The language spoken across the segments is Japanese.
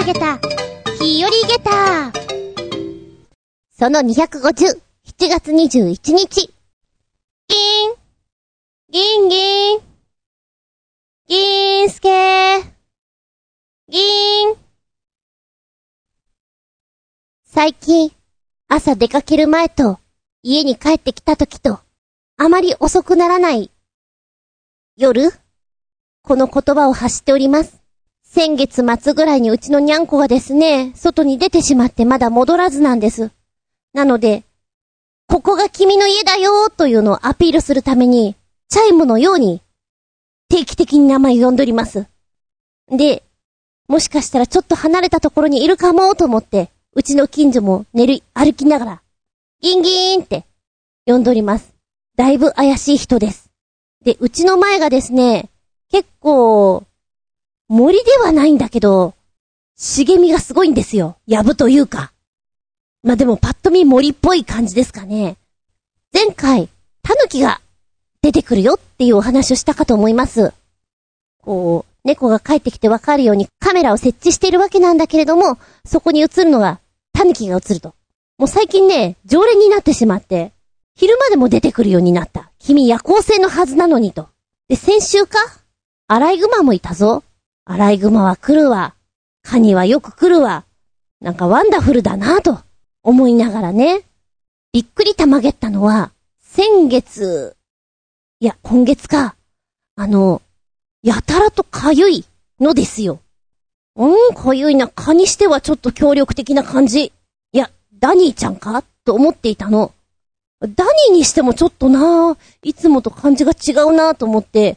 投げた、日和ゲタその250、7月21日。ギーン、ギンギン、ギーンスケー、ギーン。最近、朝出かける前と、家に帰ってきた時と、あまり遅くならない夜この言葉を発しております。先月末ぐらいにうちのにゃんこがですね、外に出てしまってまだ戻らずなんです。なので、ここが君の家だよというのをアピールするために、チャイムのように、定期的に名前呼んでおります。で、もしかしたらちょっと離れたところにいるかもと思って、うちの近所も寝る、歩きながら、ギンギーンって呼んでおります。だいぶ怪しい人です。で、うちの前がですね、結構、森ではないんだけど、茂みがすごいんですよ。藪というか。まあ、でもパッと見森っぽい感じですかね。前回、狸が出てくるよっていうお話をしたかと思います。こう、猫が帰ってきてわかるようにカメラを設置しているわけなんだけれども、そこに映るのが狸が映ると。もう最近ね、常連になってしまって、昼間でも出てくるようになった。君夜行性のはずなのにと。で、先週かアライグマもいたぞ。アライグマは来るわ。カニはよく来るわ。なんかワンダフルだなぁと思いながらね。びっくりたまげったのは、先月、いや、今月か。あの、やたらとかゆいのですよ。うん、かゆいな。蚊にしてはちょっと協力的な感じ。いや、ダニーちゃんかと思っていたの。ダニーにしてもちょっとなぁ、いつもと感じが違うなぁと思って。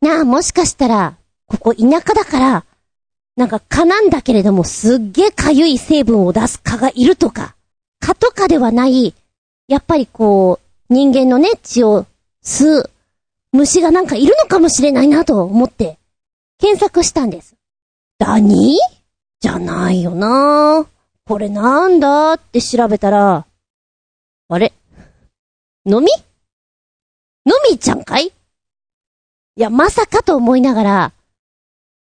なあ、もしかしたら、ここ田舎だから、なんか蚊なんだけれどもすっげえかゆい成分を出す蚊がいるとか、蚊とかではない、やっぱりこう、人間のね、血を吸う虫がなんかいるのかもしれないなと思って、検索したんです。ダニ？じゃないよな。これなんだって調べたら、あれ？のみ？のみちゃんかい？いや、まさかと思いながら、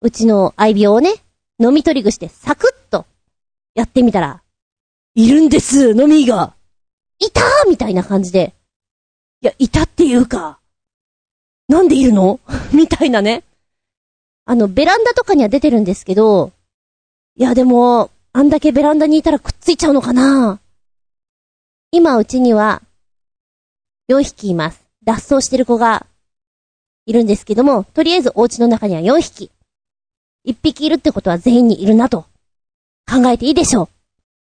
うちの愛病をね、飲み取りしてサクッとやってみたら、いるんです、飲みが。いたみたいな感じで。いや、いたっていうか、なんでいるの？みたいなね。あの、ベランダとかには出てるんですけど、いやでも、あんだけベランダにいたらくっついちゃうのかな今うちには、4匹います。脱走してる子がいるんですけども、とりあえずお家の中には4匹。一匹いるってことは全員にいるなと考えていいでしょう。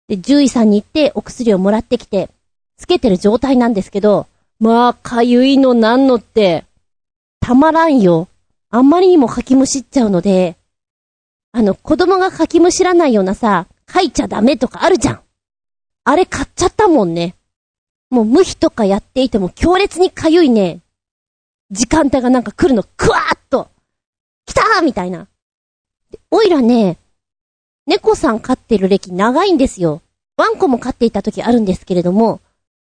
で、獣医さんに行ってお薬をもらってきて、つけてる状態なんですけど、まあ、かゆいのなんのって、たまらんよ。あんまりにもかきむしっちゃうので、あの、子供がかきむしらないようなさ、書いちゃダメとかあるじゃん。あれ買っちゃったもんね。もう無比とかやっていても強烈にかゆいね、時間帯がなんか来るの、クワーッと、来たーみたいな。おいらね、猫さん飼ってる歴長いんですよ。ワンコも飼っていた時あるんですけれども、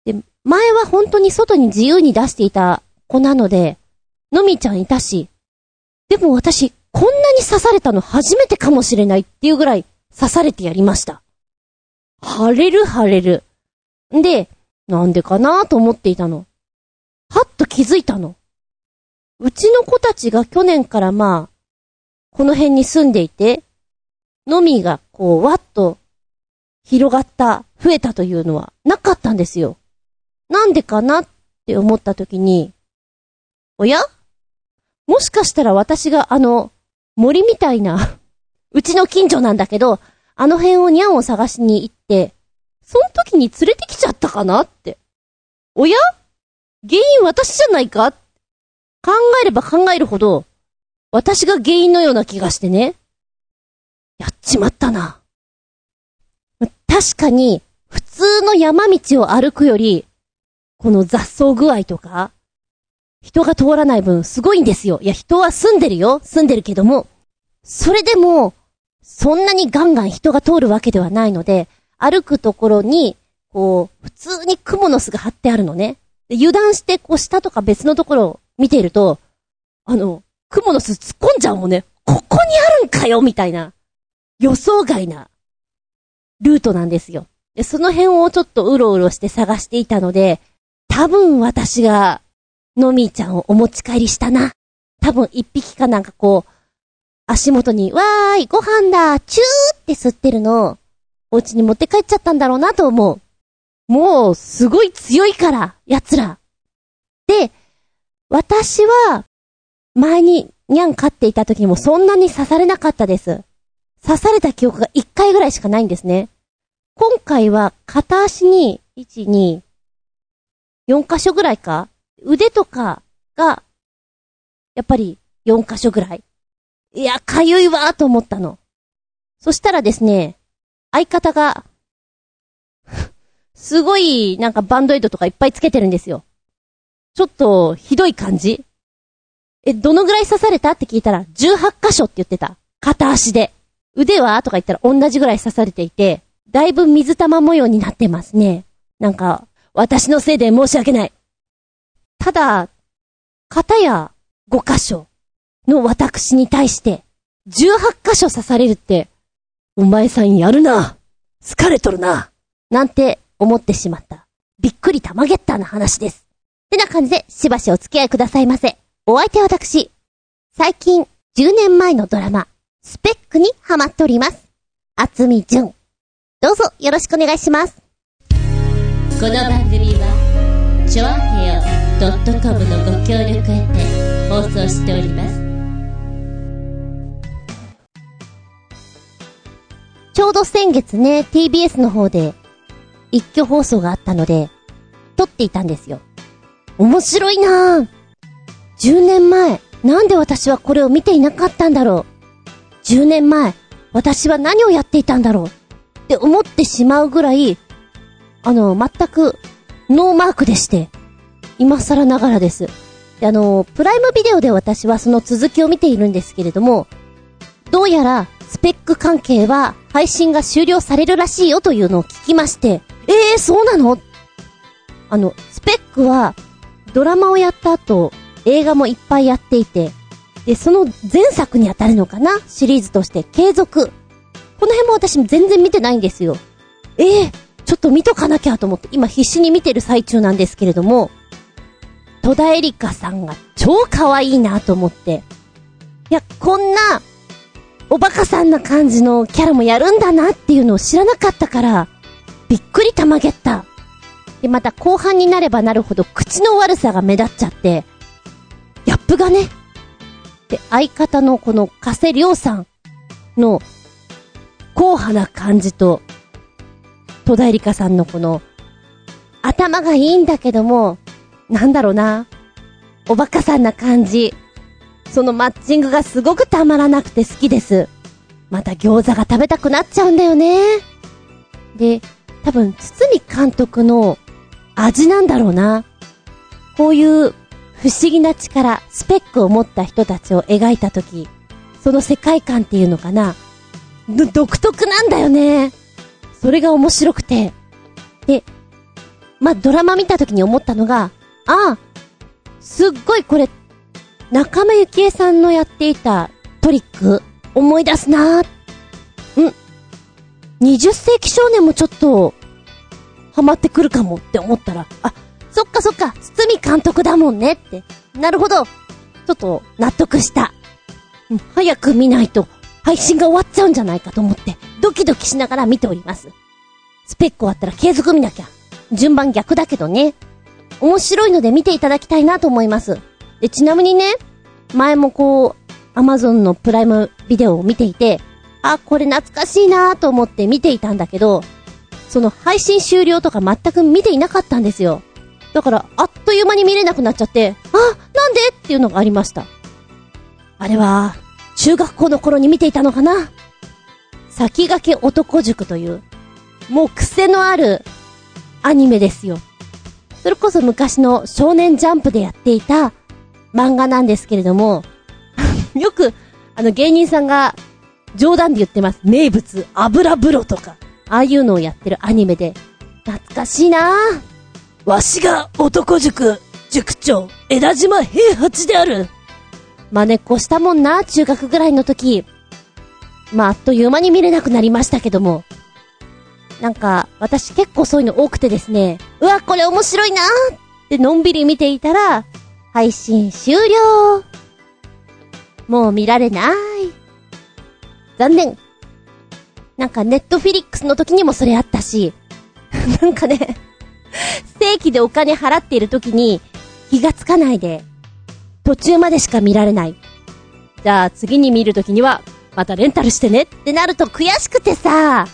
で、前は本当に外に自由に出していた子なので、のみちゃんいたし、でも私、こんなに刺されたの初めてかもしれないっていうぐらい刺されてやりました。腫れる腫れる。で、なんでかなと思っていたの。はっと気づいたの。うちの子たちが去年からまあ、この辺に住んでいて、のみがこう、わっと広がった、増えたというのはなかったんですよ。なんでかなって思った時に、おや？もしかしたら私があの、森みたいなうちの近所なんだけど、あの辺をニャンを探しに行って、その時に連れてきちゃったかなって。おや？原因私じゃないか？考えれば考えるほど、私が原因のような気がしてね。やっちまったな。確かに、普通の山道を歩くより、この雑草具合とか、人が通らない分すごいんですよ。いや、人は住んでるよ。住んでるけども、それでも、そんなにガンガン人が通るわけではないので、歩くところに、こう、普通に蜘蛛の巣が張ってあるのね。で油断して、こう、下とか別のところを見ていると、あの、蜘蛛の巣突っ込んじゃうもんね。ここにあるんかよみたいな。予想外なルートなんですよ。で、その辺をちょっとうろうろして探していたので、多分私が、のみーちゃんをお持ち帰りしたな。多分一匹かなんかこう、足元に、わーい、ご飯だ、チューって吸ってるのを、お家に持って帰っちゃったんだろうなと思う。もう、すごい強いから、奴ら。で、私は、前にニャン飼っていた時にもそんなに刺されなかったです。刺された記憶が1回ぐらいしかないんですね。今回は片足に、1、2、4箇所ぐらいか腕とかが、やっぱり4箇所ぐらい。いや、かゆいわーと思ったの。そしたらですね、相方が、すごい、なんかバンドエイドとかいっぱいつけてるんですよ。ちょっと、ひどい感じえ、どのぐらい刺された？って聞いたら、18箇所って言ってた。片足で。腕は？とか言ったら同じぐらい刺されていて、だいぶ水玉模様になってますね。なんか、私のせいで申し訳ない。ただ、片や5箇所の私に対して、18箇所刺されるって、お前さんやるな。疲れとるな。なんて思ってしまった。びっくりたまげったな話です。ってな感じで、しばしお付き合いくださいませ。お相手は私。最近、10年前のドラマ、スペックにハマっております。厚み純。どうぞよろしくお願いします。この番組は、ちょあへよ .com のご協力へて放送しております。ちょうど先月ね、TBS の方で一挙放送があったので、撮っていたんですよ。面白いなぁ。10年前、なんで私はこれを見ていなかったんだろう。10年前、私は何をやっていたんだろう。って思ってしまうぐらい、あの、全く、ノーマークでして、今更ながらです。で、あの、プライムビデオで私はその続きを見ているんですけれども、どうやら、スペック関係は配信が終了されるらしいよというのを聞きまして、ええー、そうなの？あの、スペックは、ドラマをやった後、映画もいっぱいやっていて、で、その前作に当たるのかな？シリーズとして継続。この辺も私全然見てないんですよ。ええー、ちょっと見とかなきゃと思って、今必死に見てる最中なんですけれども、戸田恵梨香さんが超可愛いなと思って。いや、こんな、おバカさんな感じのキャラもやるんだなっていうのを知らなかったから、びっくりたまげった。で、また後半になればなるほど口の悪さが目立っちゃって、ギャップがね。で、相方のこの加瀬亮さんの硬派な感じと、戸田恵梨香さんのこの、頭がいいんだけども、なんだろうな、おバカさんな感じ。そのマッチングがすごくたまらなくて好きです。また餃子が食べたくなっちゃうんだよね。で、多分、堤監督の味なんだろうな。こういう不思議な力、スペックを持った人たちを描いたとき、その世界観っていうのかな？独特なんだよね。それが面白くて。で、まあ、ドラマ見たときに思ったのが、ああ、すっごいこれ、中間由紀恵さんのやっていたトリック、思い出すなぁ。ん ?20 世紀少年もちょっと、ハマってくるかもって思ったら、あ、そっかそっか、堤監督だもんねって。なるほど。ちょっと、納得した。早く見ないと、配信が終わっちゃうんじゃないかと思って、ドキドキしながら見ております。スペック終わったら継続見なきゃ。順番逆だけどね。面白いので見ていただきたいなと思います。で、ちなみにね、前もこう、アマゾンのプライムビデオを見ていて、あ、これ懐かしいなと思って見ていたんだけど、その配信終了とか全く見ていなかったんですよ。だから、あっという間に見れなくなっちゃって、あ、なんで？っていうのがありました。あれは、中学校の頃に見ていたのかな？先駆け男塾という、もう癖のあるアニメですよ。それこそ昔の少年ジャンプでやっていた漫画なんですけれども、よく、あの芸人さんが冗談で言ってます。名物、油風呂とか、ああいうのをやってるアニメで、懐かしいなぁ。わしが男塾、塾長、枝島平八である。真似っこしたもんな、中学ぐらいの時。まあ、あっという間に見れなくなりましたけども。なんか、私結構そういうの多くてですね、うわ、これ面白いなーってのんびり見ていたら、配信終了もう見られない。残念。なんかネットフィリックスの時にもそれあったし、なんかね、正規でお金払っている時に気がつかないで、途中までしか見られない。じゃあ次に見る時には、またレンタルしてねってなると悔しくてさ、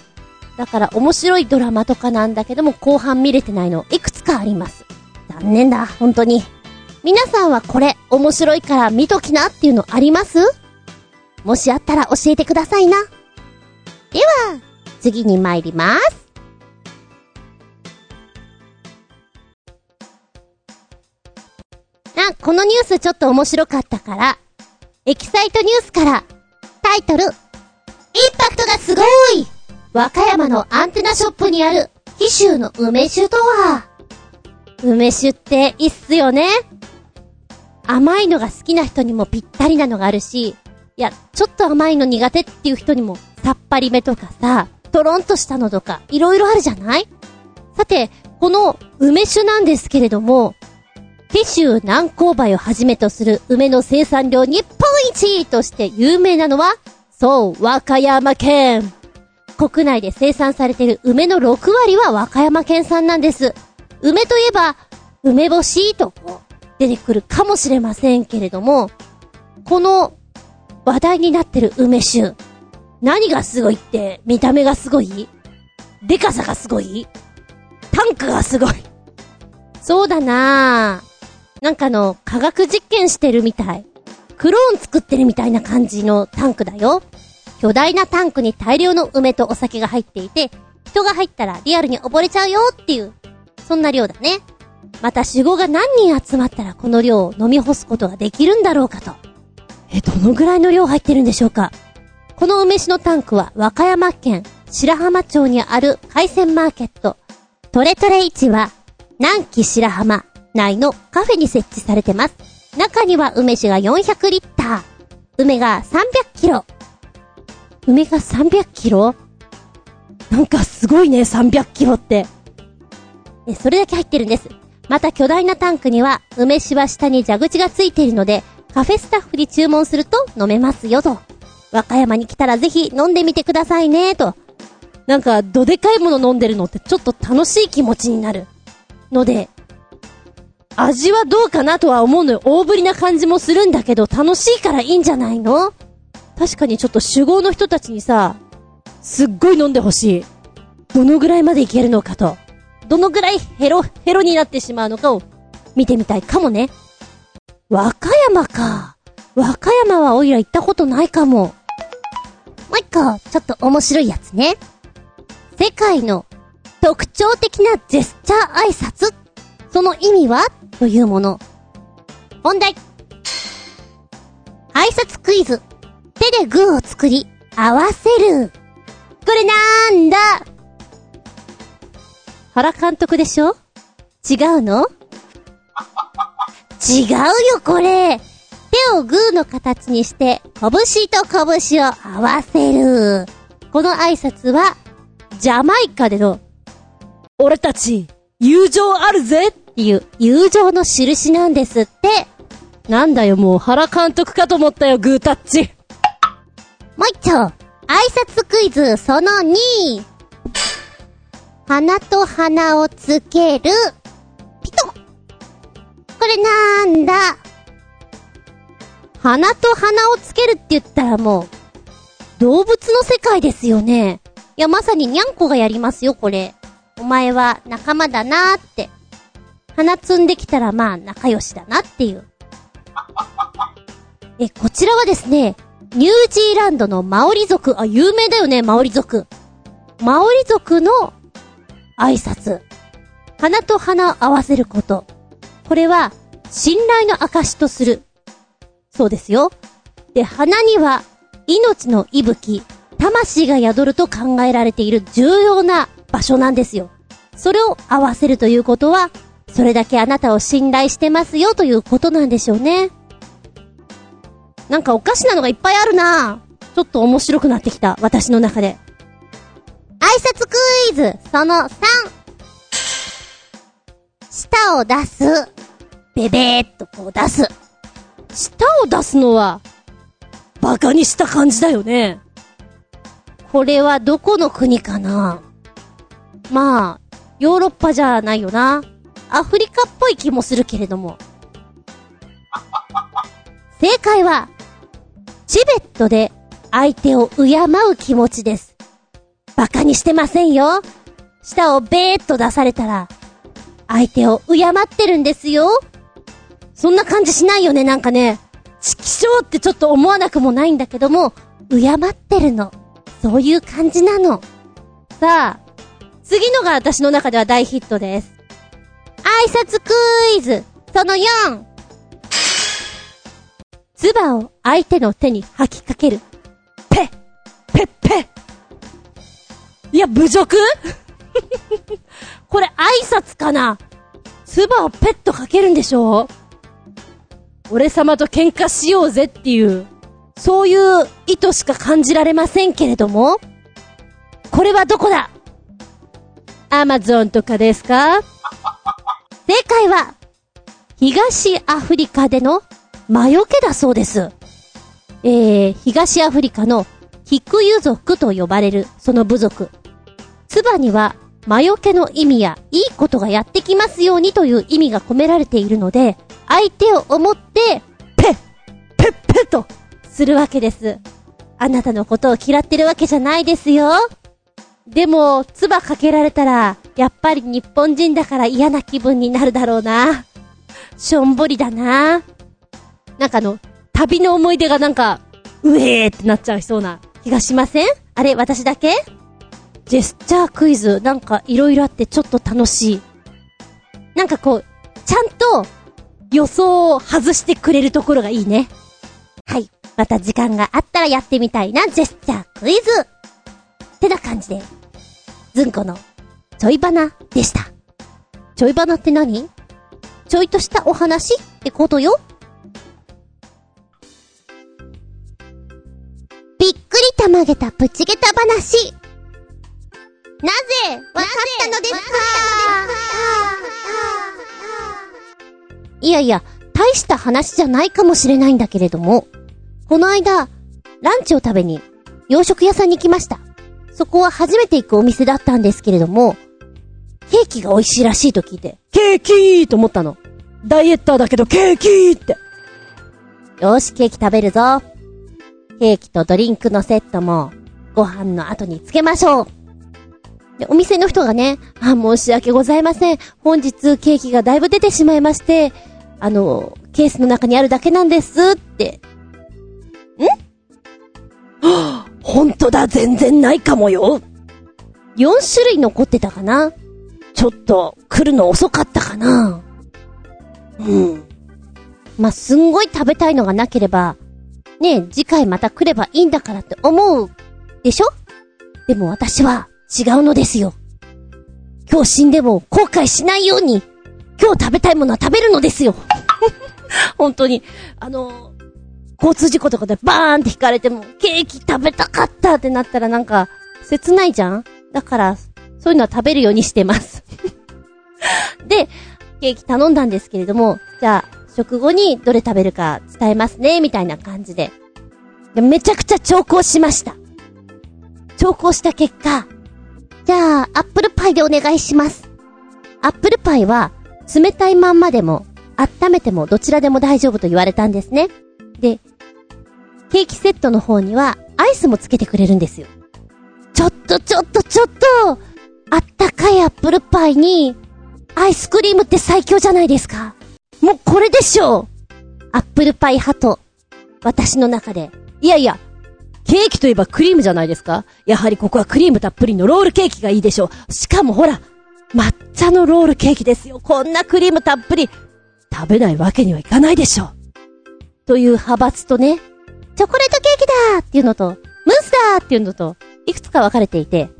だから面白いドラマとかなんだけども後半見れてないのいくつかあります。残念だ、本当に。皆さんはこれ面白いから見ときなっていうのあります？もしあったら教えてくださいな。では、次に参ります。このニュースちょっと面白かったから、エキサイトニュースから、タイトル、インパクトがすごい。和歌山のアンテナショップにある、紀州の梅酒とは、梅酒っていいっすよね。甘いのが好きな人にもぴったりなのがあるし、いや、ちょっと甘いの苦手っていう人にもさっぱりめとかさ、トロンとしたのとか、いろいろあるじゃない？さて、この梅酒なんですけれども、紀州南高梅をはじめとする梅の生産量日本一として有名なのは、そう、和歌山県。国内で生産されている梅の6割は和歌山県産なんです。梅といえば、梅干しと、出てくるかもしれませんけれども、この話題になってる梅酒。何がすごいって、見た目がすごい？でかさがすごい？タンクがすごい？そうだなぁ。なんかの、科学実験してるみたい。クローン作ってるみたいな感じのタンクだよ。巨大なタンクに大量の梅とお酒が入っていて、人が入ったらリアルに溺れちゃうよっていう、そんな量だね。また死後が何人集まったらこの量を飲み干すことができるんだろうかと。え、どのぐらいの量入ってるんでしょうかこの梅酒のタンクは和歌山県白浜町にある海鮮マーケット、トレトレ市は南紀白浜内のカフェに設置されてます。中には梅酒が400リッター、梅が300キロ。梅が300キロ？なんかすごいね、300キロって。え、それだけ入ってるんです。また巨大なタンクには、梅酒は下に蛇口がついているので、カフェスタッフに注文すると飲めますよと。和歌山に来たらぜひ飲んでみてくださいね、と。なんか、どでかいもの飲んでるのってちょっと楽しい気持ちになる。ので、味はどうかなとは思うのよ。大ぶりな感じもするんだけど、楽しいからいいんじゃないの？確かにちょっと酒豪の人たちにさ、すっごい飲んでほしい。どのぐらいまでいけるのかと。どのぐらいヘロ、ヘロになってしまうのかを見てみたいかもね。和歌山か。和歌山はおいら行ったことないかも。もう一個、ちょっと面白いやつね。世界の特徴的なジェスチャー挨拶その意味は？というもの。問題。挨拶クイズ。手でグーを作り、合わせる。これなんだ？原監督でしょ？違うの？違うよ、これ。手をグーの形にして、拳と拳を合わせる。この挨拶は、ジャマイカでの、俺たち、友情あるぜていう友情の印なんですって。なんだよ、もう原監督かと思ったよ、グータッチ。もう一丁、挨拶クイズその2。鼻と鼻をつける。ピトこれなんだ？鼻と鼻をつけるって言ったらもう、動物の世界ですよね。いや、まさににゃんこがやりますよ、これ。お前は仲間だなーって。鼻つんできたらまあ仲良しだなっていう。え、こちらはですね、ニュージーランドのマオリ族、あ、有名だよね、マオリ族。マオリ族の挨拶。鼻と鼻を合わせること。これは、信頼の証とする。そうですよ。で、鼻には、命の息吹、魂が宿ると考えられている重要な場所なんですよ。それを合わせるということは、それだけあなたを信頼してますよということなんでしょうね。なんかおかしなのがいっぱいあるなちょっと面白くなってきた、私の中で。挨拶クイズ、その3。舌を出す。ベベーっとこう出す。舌を出すのは、バカにした感じだよね。これはどこの国かなまあ、ヨーロッパじゃないよな。アフリカっぽい気もするけれども。正解は、チベットで相手を敬う気持ちです。バカにしてませんよ。舌をベーっと出されたら、相手を敬ってるんですよ。そんな感じしないよね、なんかね。チキショーってちょっと思わなくもないんだけども、敬ってるの。そういう感じなの。さあ、次のが私の中では大ヒットです。挨拶クイズ、その4。唾を相手の手に吐きかける。ペッ、ペッペ。いや、侮辱？これ挨拶かな？唾をペッとかけるんでしょ俺様と喧嘩しようぜっていう、そういう意図しか感じられませんけれども、これはどこだ？アマゾンとかですか？正解は、東アフリカでの魔除けだそうです。えー、東アフリカのヒクユ族と呼ばれるその部族。唾には魔除けの意味やいいことがやってきますようにという意味が込められているので、相手を思って、ペッ、ペッペッとするわけです。あなたのことを嫌ってるわけじゃないですよ。でも、唾かけられたら、やっぱり日本人だから嫌な気分になるだろうな。しょんぼりだな。なんかあの、旅の思い出がなんか、うえーってなっちゃいそうな気がしません？あれ、私だけ？ジェスチャークイズ、なんか色々あってちょっと楽しい。なんかこう、ちゃんと予想を外してくれるところがいいね。はい。また時間があったらやってみたいな、ジェスチャークイズ。ってな感じで、ずんこの、ちょいばなでした。ちょいばなって何？ちょいとしたお話ってことよ。びっくりたまげたプチゲタ話。なぜ、わかったのですか？いやいや、大した話じゃないかもしれないんだけれども、この間、ランチを食べに、洋食屋さんに来ました。そこは初めて行くお店だったんですけれども、ケーキが美味しいらしいと聞いて、ケーキーと思ったの。ダイエッターだけどケーキーって。よし、ケーキ食べるぞ。ケーキとドリンクのセットも、ご飯の後につけましょう。で、お店の人がね、あ、申し訳ございません。本日ケーキがだいぶ出てしまいまして、あの、ケースの中にあるだけなんですって。ん？はぁ、本当だ、全然ないかもよ。4種類残ってたかなちょっと、来るの遅かったかなうん。まあ、すんごい食べたいのがなければ、ねえ、次回また来ればいいんだからって思う。でしょ？でも私は、違うのですよ。今日死んでも後悔しないように、今日食べたいものは食べるのですよ。本当に、あの、交通事故とかでバーンって引かれても、ケーキ食べたかったってなったらなんか、切ないじゃん？だから、そういうのは食べるようにしてます で、ケーキ頼んだんですけれども、じゃあ、食後にどれ食べるか伝えますね、みたいな感じで。でめちゃくちゃ調校しました。調校した結果、じゃあ、アップルパイでお願いします。アップルパイは、冷たいまんまでも、温めてもどちらでも大丈夫と言われたんですね。で、ケーキセットの方には、アイスもつけてくれるんですよ。ちょっとちょっとちょっとあったかいアップルパイに、アイスクリームって最強じゃないですか。もうこれでしょうアップルパイ派と、私の中で。いやいや、ケーキといえばクリームじゃないですかやはりここはクリームたっぷりのロールケーキがいいでしょう。しかもほら、抹茶のロールケーキですよ。こんなクリームたっぷり、食べないわけにはいかないでしょう。という派閥とね、チョコレートケーキだっていうのと、ムースだっていうのと、いくつか分かれていて、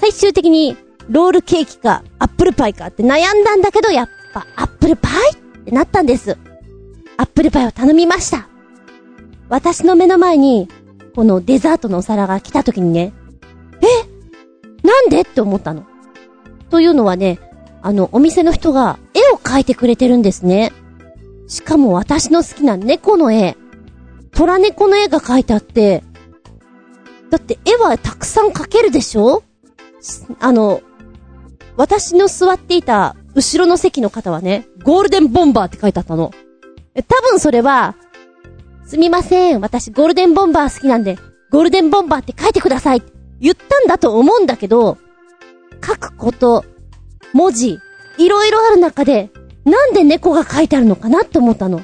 最終的にロールケーキかアップルパイかって悩んだんだけど、やっぱアップルパイってなったんです。アップルパイを頼みました。私の目の前に、このデザートのお皿が来た時にね、え？なんで？って思ったの。というのはね、あの、お店の人が絵を描いてくれてるんですね。しかも私の好きな猫の絵、虎猫の絵が描いてあって、だって絵はたくさん描けるでしょ？あの、私の座っていた後ろの席の方はね、ゴールデンボンバーって書いてあったの。多分それは、すみません、私ゴールデンボンバー好きなんで、ゴールデンボンバーって書いてくださいって言ったんだと思うんだけど、書くこと、文字、いろいろある中で、なんで猫が書いてあるのかなって思ったの。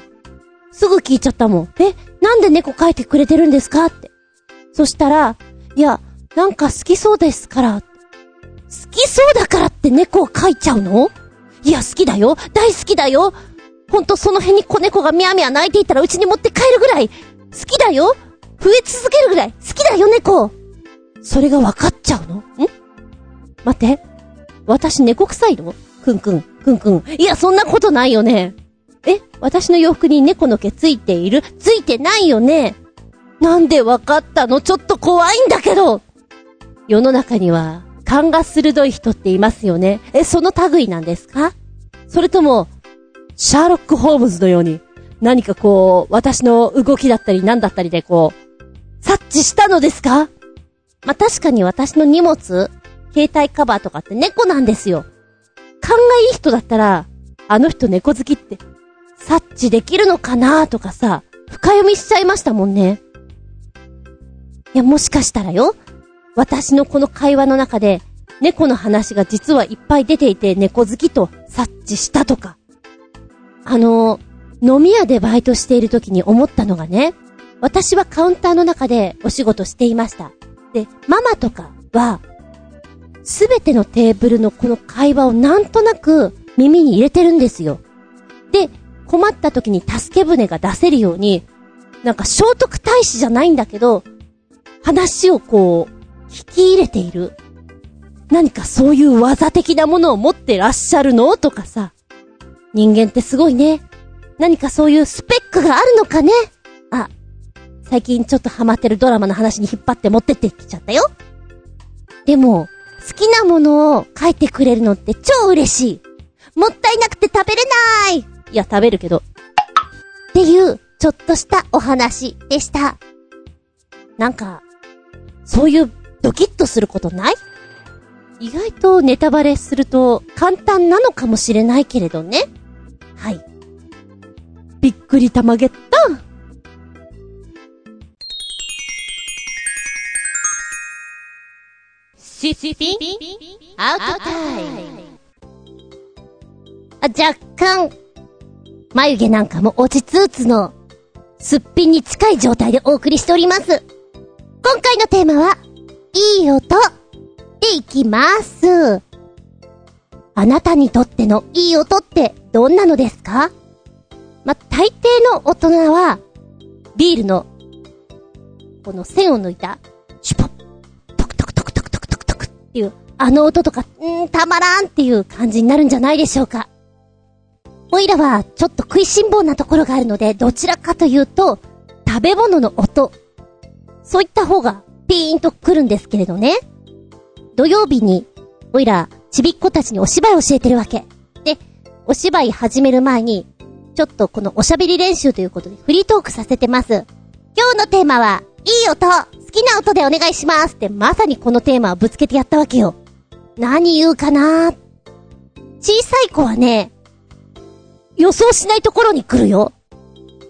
すぐ聞いちゃったもん。え、なんで猫書いてくれてるんですかって。そしたら、いや、なんか好きそうですから。好きそうだからって猫を描いちゃうの？いや、好きだよ。大好きだよ。ほんとその辺に子猫がミャーミャー泣いていたらうちに持って帰るぐらい、好きだよ増え続けるぐらい、好きだよ猫それが分かっちゃうの？ん？待って。私猫臭いの？くんくん、くんくん。いや、そんなことないよね。私の洋服に猫の毛ついている？ついてないよね。なんで分かったの？ちょっと怖いんだけど。世の中には、勘が鋭い人っていますよね。え、その類なんですか？それとも、シャーロック・ホームズのように、何かこう、私の動きだったり何だったりでこう、察知したのですか？まあ、確かに私の荷物、携帯カバーとかって猫なんですよ。勘がいい人だったら、あの人猫好きって、察知できるのかなとかさ、深読みしちゃいましたもんね。いや、もしかしたらよ、私のこの会話の中で、猫の話が実はいっぱい出ていて猫好きと察知したとか。あの、飲み屋でバイトしている時に思ったのがね、私はカウンターの中でお仕事していました。で、ママとかは、すべてのテーブルのこの会話をなんとなく耳に入れてるんですよ。で、困った時に助け舟が出せるように、なんか聖徳太子じゃないんだけど、話をこう、聞き入れている。何かそういう技的なものを持ってらっしゃるのとかさ。人間ってすごいね。何かそういうスペックがあるのかねあ、最近ちょっとハマってるドラマの話に引っ張って持ってってきちゃったよ。でも、好きなものを書いてくれるのって超嬉しい。もったいなくて食べれないいや、食べるけど。っていう、ちょっとしたお話でした。なんか、そういうドキッとすることない？意外とネタバレすると簡単なのかもしれないけれどね。はい。びっくりたまげったシシピアウトタイムあ、若干、眉毛なんかも落ちつつの、すっぴんに近い状態でお送りしております。今回のテーマは、いい音でいきます。あなたにとってのいい音ってどんなのですか？ま、大抵の大人は、ビールの、この線を抜いた、シュポッ、トクトクトクトクトクトクトクっていう、あの音とか、んー、たまらんっていう感じになるんじゃないでしょうか。おいらは、ちょっと食いしん坊なところがあるので、どちらかというと、食べ物の音。そういった方が、ピーンと来るんですけれどね。土曜日に、おいら、ちびっ子たちにお芝居教えてるわけ。で、お芝居始める前に、ちょっとこのおしゃべり練習ということでフリートークさせてます。今日のテーマは、いい音好きな音でお願いしますってまさにこのテーマをぶつけてやったわけよ。何言うかな小さい子はね、予想しないところに来るよ。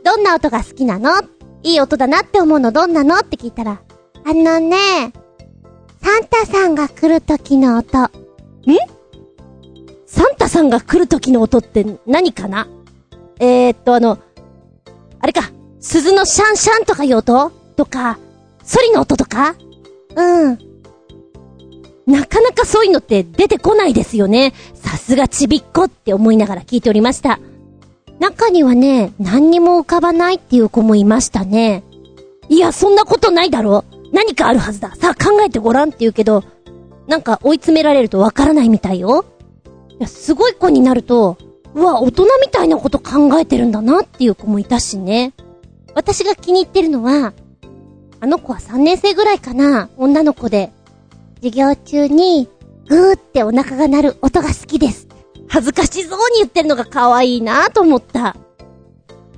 どんな音が好きなの？いい音だなって思うのどんなの？って聞いたら、あのね、サンタさんが来る時の音。ん？サンタさんが来る時の音って何かな？えー、っと、あの、あれか、鈴のシャンシャンとかいう音？とか、ソリの音とか？うん。なかなかそういうのって出てこないですよね。さすがちびっこって思いながら聞いておりました。中にはね、何にも浮かばないっていう子もいましたね。いや、そんなことないだろ何かあるはずだ。さあ考えてごらんって言うけど、なんか追い詰められるとわからないみたいよ。いや、すごい子になると、うわ、大人みたいなこと考えてるんだなっていう子もいたしね。私が気に入ってるのは、あの子は3年生ぐらいかな女の子で。授業中に、ぐーってお腹が鳴る音が好きです。恥ずかしそうに言ってるのが可愛いなと思った。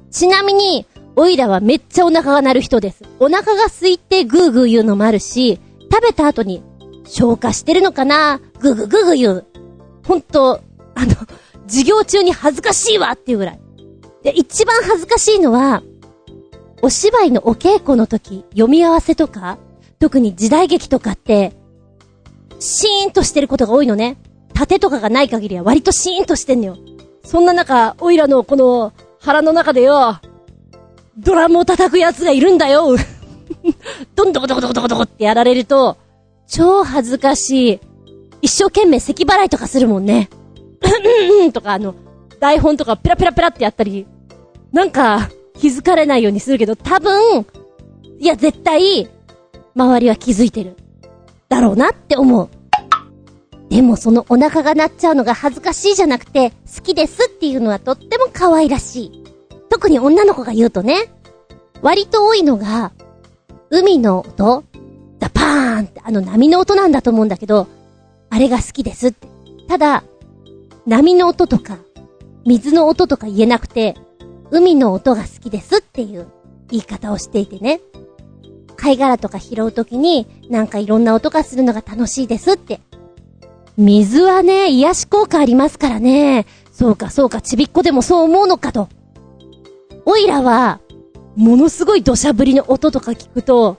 ちなみに、オイラはめっちゃお腹が鳴る人です。お腹が空いてグーグー言うのもあるし、食べた後に消化してるのかな？グーグーグーグー言う。ほんと、あの、授業中に恥ずかしいわっていうぐらい。で、一番恥ずかしいのは、お芝居のお稽古の時、読み合わせとか、特に時代劇とかって、シーンとしてることが多いのね。盾とかがない限りは割とシーンとしてんのよ。そんな中、オイラのこの腹の中でよ、ドラムを叩くやつがいるんだよ。どんどこどこどこどこどこってやられると、超恥ずかしい。一生懸命咳払いとかするもんね。うんうんとかあの、台本とかペラペラペラってやったり、なんか気づかれないようにするけど、多分、いや絶対、周りは気づいてる。だろうなって思う。でもそのお腹が鳴っちゃうのが恥ずかしいじゃなくて、好きですっていうのはとっても可愛らしい。特に女の子が言うとね、割と多いのが、海の音ザパーンってあの波の音なんだと思うんだけど、あれが好きですって。ただ、波の音とか、水の音とか言えなくて、海の音が好きですっていう言い方をしていてね。貝殻とか拾うときに、なんかいろんな音がするのが楽しいですって。水はね、癒し効果ありますからね。そうかそうか、ちびっこでもそう思うのかと。おいらは、ものすごい土砂降りの音とか聞くと、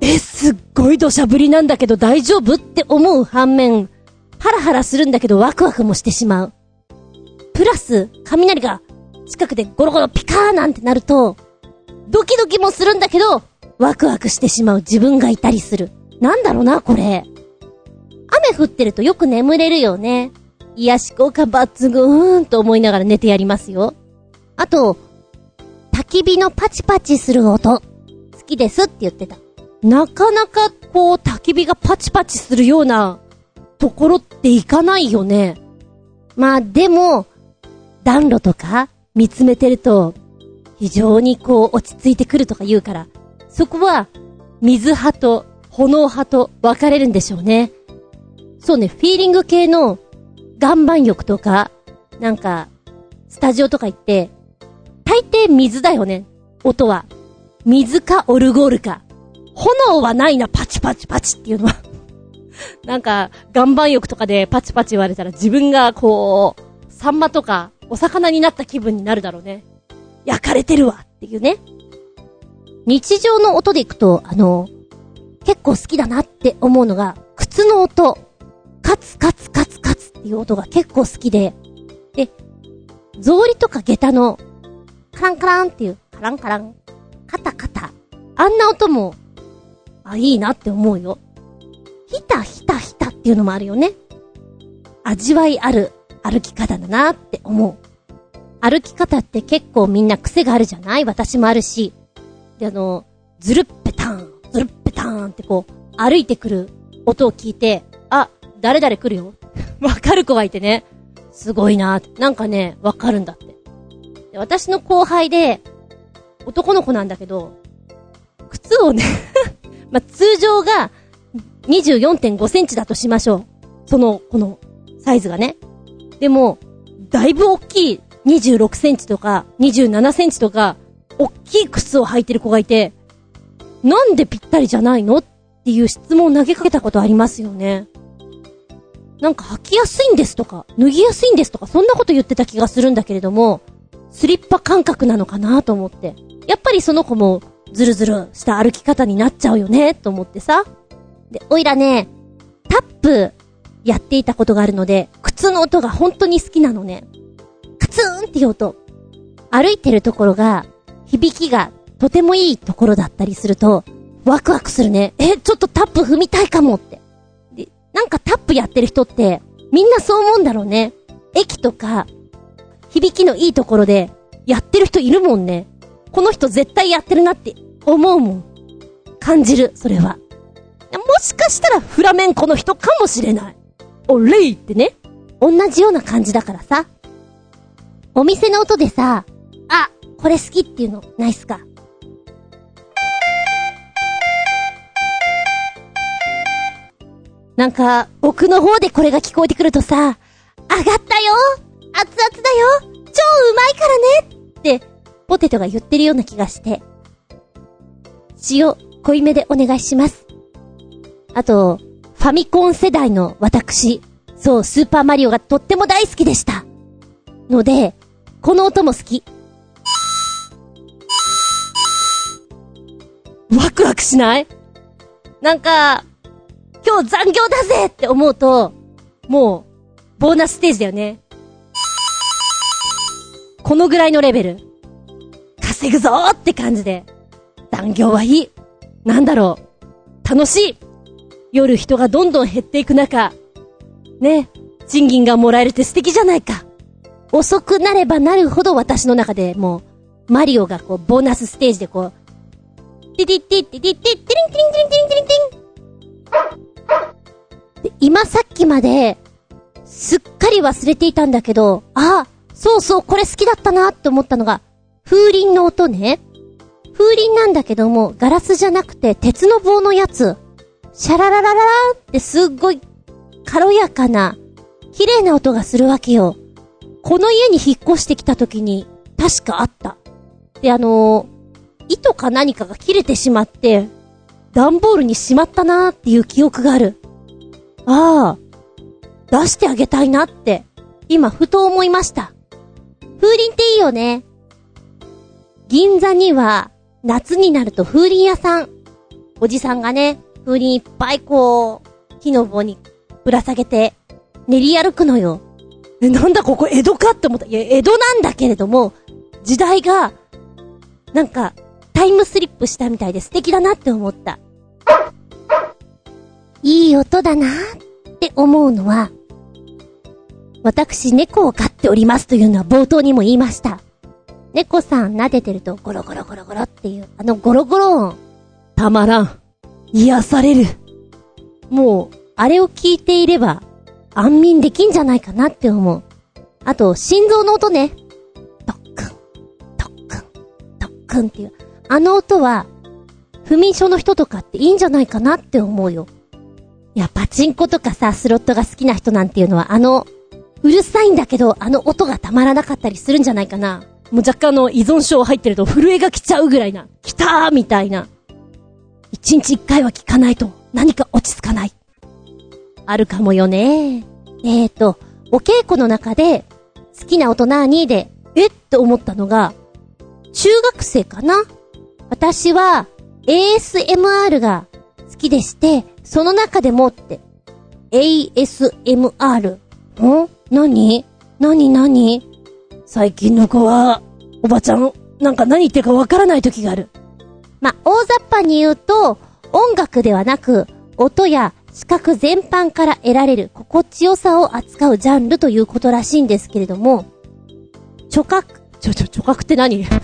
え、すっごい土砂降りなんだけど大丈夫って思う反面、ハラハラするんだけどワクワクもしてしまう。プラス、雷が近くでゴロゴロピカーなんてなると、ドキドキもするんだけど、ワクワクしてしまう自分がいたりする。なんだろうな、これ。雨降ってるとよく眠れるよね。癒し効果抜群と思いながら寝てやりますよ。あと、焚き火のパチパチする音。好きですって言ってた。なかなかこう焚き火がパチパチするようなところっていかないよね。まあでも、暖炉とか見つめてると非常にこう落ち着いてくるとか言うから、そこは水派と炎派と分かれるんでしょうね。そうね、フィーリング系の岩盤浴とか、なんか、スタジオとか行って、大抵水だよね、音は。水かオルゴールか。炎はないな、パチパチパチっていうのは。なんか、岩盤浴とかでパチパチ言われたら自分がこう、サンマとかお魚になった気分になるだろうね。焼かれてるわっていうね。日常の音でいくと、あの、結構好きだなって思うのが、靴の音。カツカツカツカツっていう音が結構好きで、で、草履とか下駄の、カランカランっていう、カランカラン、カタカタ。あんな音も、あ、いいなって思うよ。ヒタヒタヒタっていうのもあるよね。味わいある歩き方だなって思う。歩き方って結構みんな癖があるじゃない？私もあるし。で、あの、ズルッペタン、ズルッペタンってこう、歩いてくる音を聞いて、あ、誰々来るよ。わかる子がいてね。すごいななんかね、わかるんだって。で私の後輩で、男の子なんだけど、靴をね まあ、通常が24.5センチだとしましょう。その、この、サイズがね。でも、だいぶ大きい26センチとか27センチとか、大きい靴を履いてる子がいて、なんでぴったりじゃないの？っていう質問を投げかけたことありますよね。なんか履きやすいんですとか、脱ぎやすいんですとか、そんなこと言ってた気がするんだけれども、スリッパ感覚なのかなと思って。やっぱりその子も、ズルズルした歩き方になっちゃうよね、と思ってさ。で、おいらね、タップ、やっていたことがあるので、靴の音が本当に好きなのね。カツーンっていう音。歩いてるところが、響きがとてもいいところだったりすると、ワクワクするね。え、ちょっとタップ踏みたいかもって。なんかタップやってる人って、みんなそう思うんだろうね。駅とか、響きのいいところで、やってる人いるもんね。この人絶対やってるなって思うもん。感じる、それは。もしかしたらフラメンコの人かもしれない。おレイってね。同じような感じだからさ。お店の音でさ、あ、これ好きっていうの、ないっすか？なんか、奥の方でこれが聞こえてくるとさ、上がったよ熱々だよ超うまいからねって、ポテトが言ってるような気がして。塩、濃いめでお願いします。あと、ファミコン世代の私、そう、スーパーマリオがとっても大好きでした。ので、この音も好き。ワクワクしない？なんか、今日残業だぜって思うと、もう、ボーナスステージだよね。このぐらいのレベル。稼ぐぞーって感じで。残業はいい。なんだろう。楽しい。夜人がどんどん減っていく中、ね、賃金がもらえるって素敵じゃないか。遅くなればなるほど私の中でもう、マリオがこう、ボーナスステージでこう、ティティティティティティティリンティリンティリンティリンティリンティン、今さっきまで、すっかり忘れていたんだけど、あ、そうそう、これ好きだったなって思ったのが、風鈴の音ね。風鈴なんだけども、ガラスじゃなくて鉄の棒のやつ。シャラララララーってすっごい軽やかな、綺麗な音がするわけよ。この家に引っ越してきた時に、確かあった。で、あのー糸か何かが切れてしまって、段ボールにしまったなーっていう記憶がある。ああ、出してあげたいなって、今ふと思いました。風鈴っていいよね。銀座には、夏になると風鈴屋さん、おじさんがね、風鈴いっぱいこう、木の棒にぶら下げて、練り歩くのよ。え、なんだここ江戸かって思った。いや、江戸なんだけれども、時代が、なんか、タイムスリップしたみたいで素敵だなって思った。いい音だなって思うのは、私猫を飼っておりますというのは冒頭にも言いました。猫さん撫でてるとゴロゴロゴロゴロっていう、あのゴロゴロ音。たまらん。癒される。もう、あれを聞いていれば、安眠できんじゃないかなって思う。あと、心臓の音ね。トックン、トックン、トックンっていう。あの音は、不眠症の人とかっていいんじゃないかなって思うよ。いや、パチンコとかさ、スロットが好きな人なんていうのは、あの、うるさいんだけど、あの音がたまらなかったりするんじゃないかな。もう若干の依存症入ってると震えが来ちゃうぐらいな。来たーみたいな。一日一回は聞かないと何か落ち着かない。あるかもよね。えーと、お稽古の中で好きな音なーにで、えって思ったのが、中学生かな？私は ASMR が好きでして、その中でもって、ASMR。ん？何？何？何？最近の子は、おばちゃん、なんか何言ってるかわからない時がある。ま、大雑把に言うと、音楽ではなく、音や視覚全般から得られる心地よさを扱うジャンルということらしいんですけれども、聴覚、ちょ、ちょ、聴覚って何？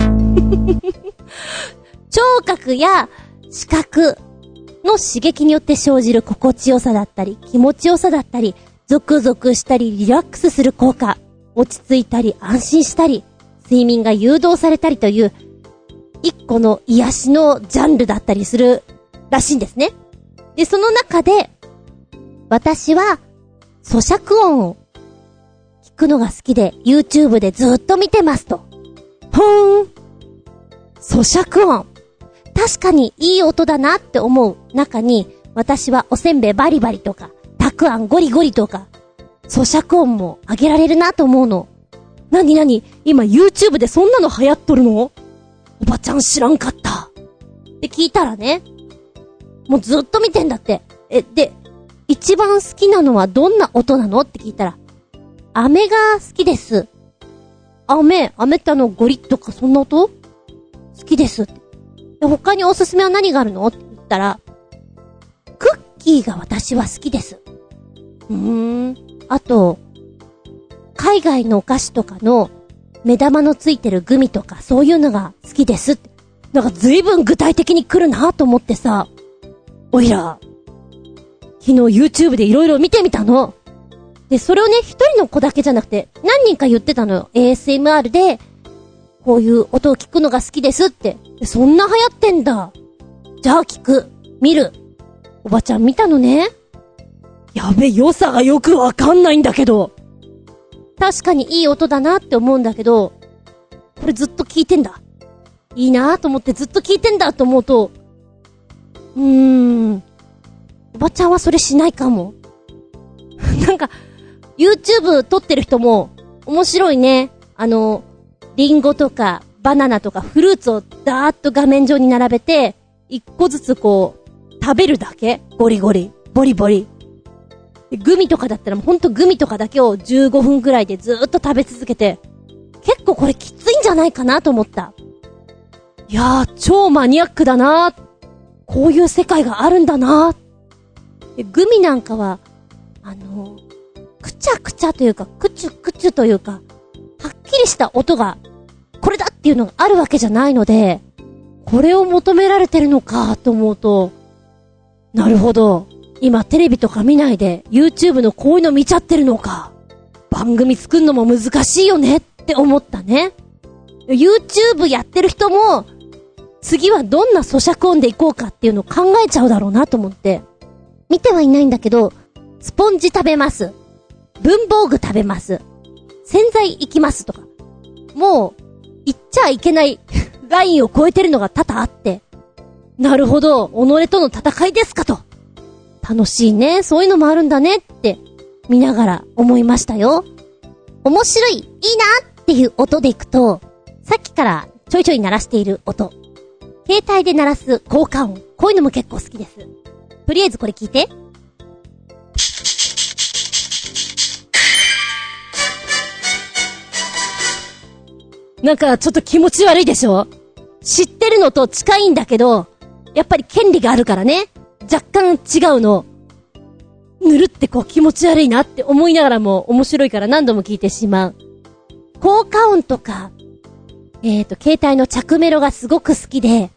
聴覚や視覚の刺激によって生じる心地よさだったり、気持ちよさだったり、ゾクゾクしたりリラックスする効果、落ち着いたり安心したり、睡眠が誘導されたりという、一個の癒しのジャンルだったりするらしいんですね。で、その中で、私は、咀嚼音を聞くのが好きで、YouTube でずっと見てますと。ほーん。咀嚼音。確かにいい音だなって思う中に、私はおせんべいバリバリとか、たくあんゴリゴリとか、咀嚼音も上げられるなと思うの。なになに今 YouTube でそんなの流行っとるの？おばちゃん知らんかった。って聞いたらね、もうずっと見てんだって。え、で、一番好きなのはどんな音なの？って聞いたら、飴が好きです。飴、飴ってあのゴリッとかそんな音？好きですっ。で他におすすめは何があるの？って言ったら、クッキーが私は好きです。うーん。あと、海外のお菓子とかの目玉のついてるグミとかそういうのが好きです。なんか随分具体的に来るなと思ってさ、おいら、昨日 YouTube でいろいろ見てみたの。で、それをね、一人の子だけじゃなくて、何人か言ってたのよ。ASMR で、こういう音を聞くのが好きですって。そんな流行ってんだ。じゃあ聞く。見る。おばちゃん見たのね。やべ、良さがよくわかんないんだけど。確かにいい音だなって思うんだけど、これずっと聞いてんだ。いいなぁと思ってずっと聞いてんだと思うと、うーん、おばちゃんはそれしないかも。なんか、YouTube 撮ってる人も、面白いね。あの、リンゴとか、バナナとか、フルーツをダーッと画面上に並べて、一個ずつこう、食べるだけゴリゴリ、ボリボリ。グミとかだったらもうほんとグミとかだけを15分くらいでずーっと食べ続けて、結構これきついんじゃないかなと思った。いやー、超マニアックだなこういう世界があるんだなグミなんかは、あの、くちゃくちゃというか、くちゅくちゅというか、はっきりした音が、これだっていうのがあるわけじゃないので、これを求められてるのかと思うと、なるほど。今テレビとか見ないで YouTube のこういうの見ちゃってるのか。番組作るのも難しいよねって思ったね。YouTube やってる人も、次はどんな咀嚼音でいこうかっていうのを考えちゃうだろうなと思って。見てはいないんだけど、スポンジ食べます。文房具食べます。洗剤行きますとか。もう、言っちゃいけない ラインを超えてるのが多々あって。なるほど、己との戦いですかと。楽しいね、そういうのもあるんだねって、見ながら思いましたよ。面白い、いいなっていう音でいくと、さっきからちょいちょい鳴らしている音。携帯で鳴らす効果音。こういうのも結構好きです。とりあえずこれ聞いて。なんかちょっと気持ち悪いでしょ？知ってるのと近いんだけど、やっぱり権利があるからね。若干違うの。ぬるってこう気持ち悪いなって思いながらも面白いから何度も聞いてしまう。効果音とか、えっ、ー、と、携帯の着メロがすごく好きで、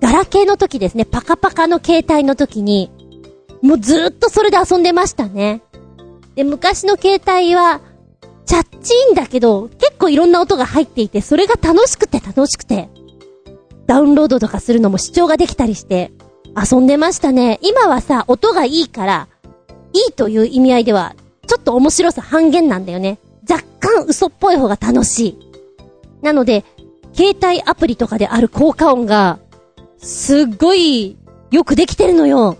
ガラケーの時ですね、パカパカの携帯の時に、もうずっとそれで遊んでましたね。で、昔の携帯は、チャッチーんだけど、結構いろんな音が入っていて、それが楽しくて楽しくて、ダウンロードとかするのも視聴ができたりして、遊んでましたね。今はさ、音がいいから、いいという意味合いでは、ちょっと面白さ半減なんだよね。若干嘘っぽい方が楽しい。なので、携帯アプリとかである効果音が、すっごい、よくできてるのよ。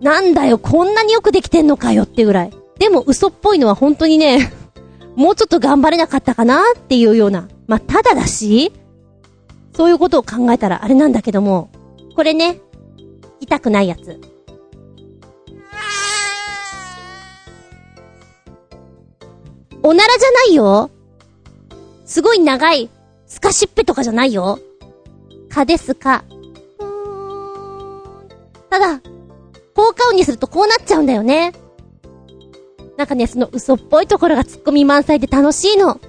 なんだよ、こんなによくできてんのかよってぐらい。でも嘘っぽいのは本当にね、もうちょっと頑張れなかったかなっていうような。まあ、ただだし、そういうことを考えたらあれなんだけども、これね、痛くないやつ。おならじゃないよすごい長い、スカシッペとかじゃないよ蚊ですか。ただ、効果音にするとこうなっちゃうんだよね。なんかね、その嘘っぽいところが突っ込み満載で楽しいの。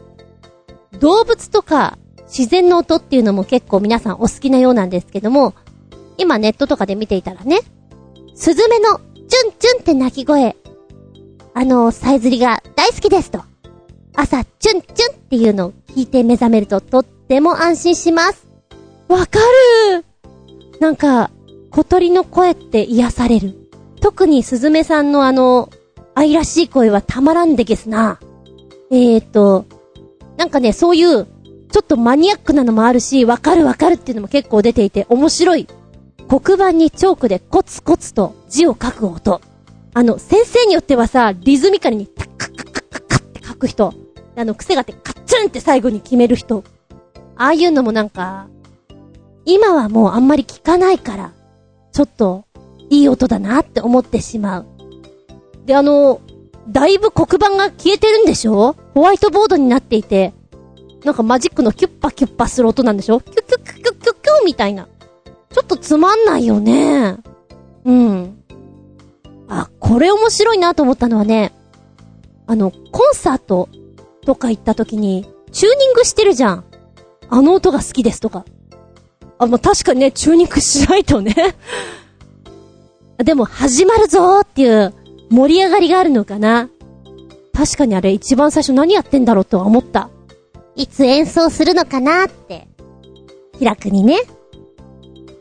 動物とか自然の音っていうのも結構皆さんお好きなようなんですけども、今ネットとかで見ていたらね、スズメのチュンチュンって鳴き声、あの、さえずりが大好きですと。朝、チュンチュンっていうのを聞いて目覚めるととっても安心します。わかるなんか、小鳥の声って癒される。特にスズメさんのあの、愛らしい声はたまらんでげすな。えーと、なんかね、そういう、ちょっとマニアックなのもあるし、わかるわかるっていうのも結構出ていて面白い。黒板にチョークでコツコツと字を書く音。あの、先生によってはさ、リズミカルにタッカッカッカッカッって書く人。あの、癖があってカッツンって最後に決める人。ああいうのもなんか、今はもうあんまり聞かないから、ちょっと、いい音だなって思ってしまう。で、あの、だいぶ黒板が消えてるんでしょ？ホワイトボードになっていて、なんかマジックのキュッパキュッパする音なんでしょ？キュッキュッキュッキュッキュッキュッみたいな。ちょっとつまんないよね。うん。あ、これ面白いなと思ったのはね、あの、コンサートとか行った時に、チューニングしてるじゃん。あの音が好きですとか。あ、まあ、確かにね、チューニングしないとね でも、始まるぞーっていう盛り上がりがあるのかな？確かにあれ一番最初何やってんだろうとは思った。いつ演奏するのかなって。開くにね。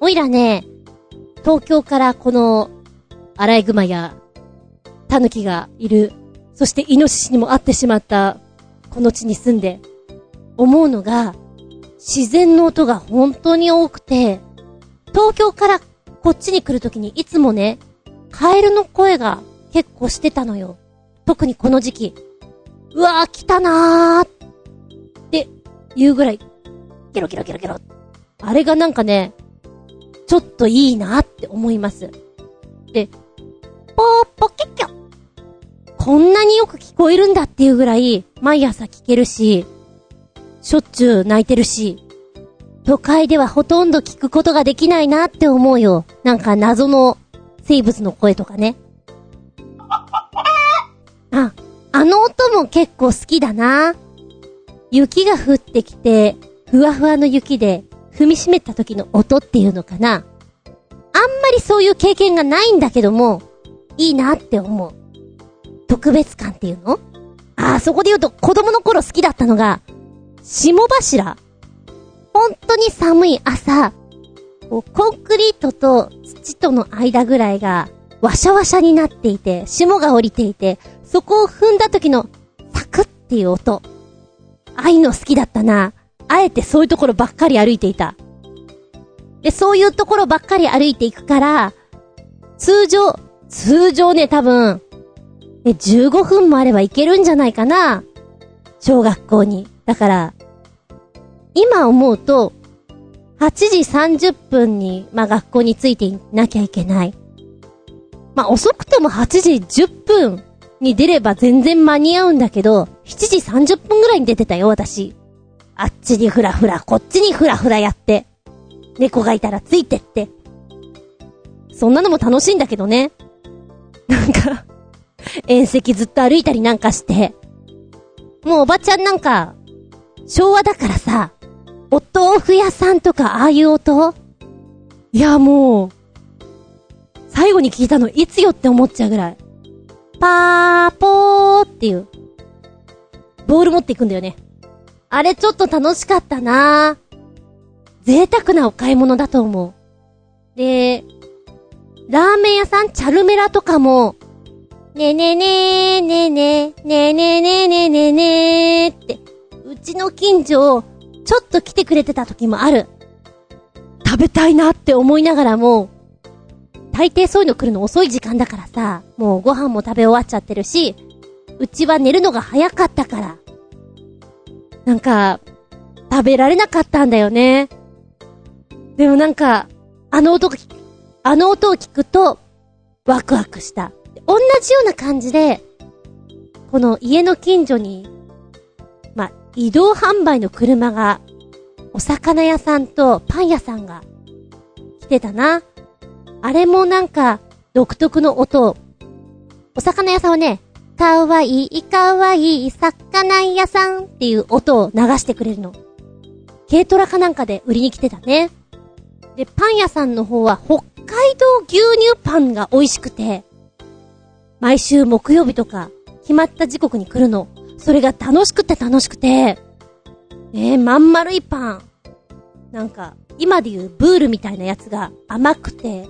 おいらね、東京からこの、アライグマや、狸がいる、そしてイノシシにも会ってしまった、この地に住んで、思うのが、自然の音が本当に多くて、東京からこっちに来るときにいつもね、カエルの声が結構してたのよ。特にこの時期。うわー来たなーって言うぐらい、ゲロゲロゲロゲロ。あれがなんかね、ちょっといいなって思います。で、ポーポケッキョこんなによく聞こえるんだっていうぐらい、毎朝聞けるし、しょっちゅう泣いてるし、都会ではほとんど聞くことができないなって思うよ。なんか謎の生物の声とかね。あ、あの音も結構好きだな。雪が降ってきて、ふわふわの雪で踏みしめた時の音っていうのかな。あんまりそういう経験がないんだけども、いいなって思う。特別感っていうの？ああ、そこで言うと子供の頃好きだったのが、霜柱本当に寒い朝、コンクリートと土との間ぐらいが、ワシャワシャになっていて、霜が降りていて、そこを踏んだ時の、サクっていう音。ああいうの好きだったな。あえてそういうところばっかり歩いていた。で、そういうところばっかり歩いていくから、通常、通常ね、多分、え、15分もあれば行けるんじゃないかな。小学校に。だから、今思うと、8時30分に、まあ、学校に着いていなきゃいけない。まあ、遅くとも8時10分に出れば全然間に合うんだけど、7時30分ぐらいに出てたよ、私。あっちにふらふら、こっちにふらふらやって。猫がいたらついてって。そんなのも楽しいんだけどね。なんか、遠石ずっと歩いたりなんかして。もうおばちゃんなんか、昭和だからさ、お豆腐屋さんとかああいう音いや、もう、最後に聞いたのいつよって思っちゃうぐらい。パーポーっていう。ボール持っていくんだよね。あれちょっと楽しかったな贅沢なお買い物だと思う。で、ラーメン屋さん、チャルメラとかも、ねねねーねねねねねねねねーって、うちの近所をちょっと来てくれてた時もある。食べたいなって思いながらも、大抵そういうの来るの遅い時間だからさ、もうご飯も食べ終わっちゃってるし、うちは寝るのが早かったから。なんか、食べられなかったんだよね。でもなんか、あの音が、あの音を聞くと、ワクワクした。同じような感じで、この家の近所に、ま、移動販売の車が、お魚屋さんとパン屋さんが来てたな。あれもなんか、独特の音。お魚屋さんはね、かわいい、かわいい、魚屋さんっていう音を流してくれるの。軽トラかなんかで売りに来てたね。で、パン屋さんの方は北海道牛乳パンが美味しくて、毎週木曜日とか、決まった時刻に来るの。それが楽しくて楽しくて、ねえ、まん丸いパン。なんか、今で言うブールみたいなやつが甘くて、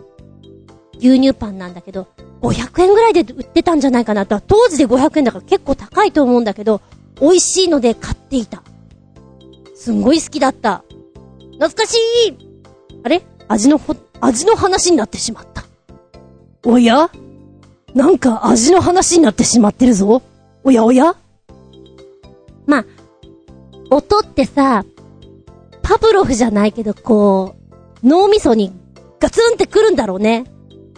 牛乳パンなんだけど、500円ぐらいで売ってたんじゃないかなと。当時で500円だから結構高いと思うんだけど、美味しいので買っていた。すんごい好きだった。懐かしいあれ？味のほ、味の話になってしまった。おや？なんか味の話になってしまってるぞ。おやおや？まあ、音ってさ、パブロフじゃないけど、こう、脳みそにガツンってくるんだろうね。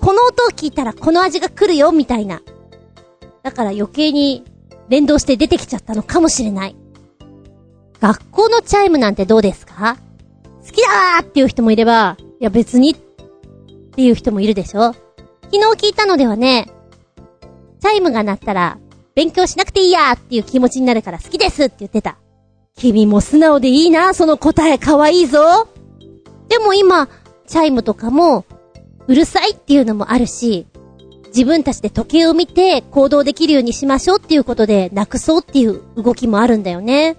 この音を聞いたらこの味が来るよ、みたいな。だから余計に連動して出てきちゃったのかもしれない。学校のチャイムなんてどうですか？好きだーっていう人もいれば、いや別にっていう人もいるでしょ？昨日聞いたのではね、チャイムが鳴ったら、勉強しなくていいやーっていう気持ちになるから好きですって言ってた。君も素直でいいな、その答えかわいいぞ。でも今、チャイムとかも、うるさいっていうのもあるし、自分たちで時計を見て行動できるようにしましょうっていうことでなくそうっていう動きもあるんだよね。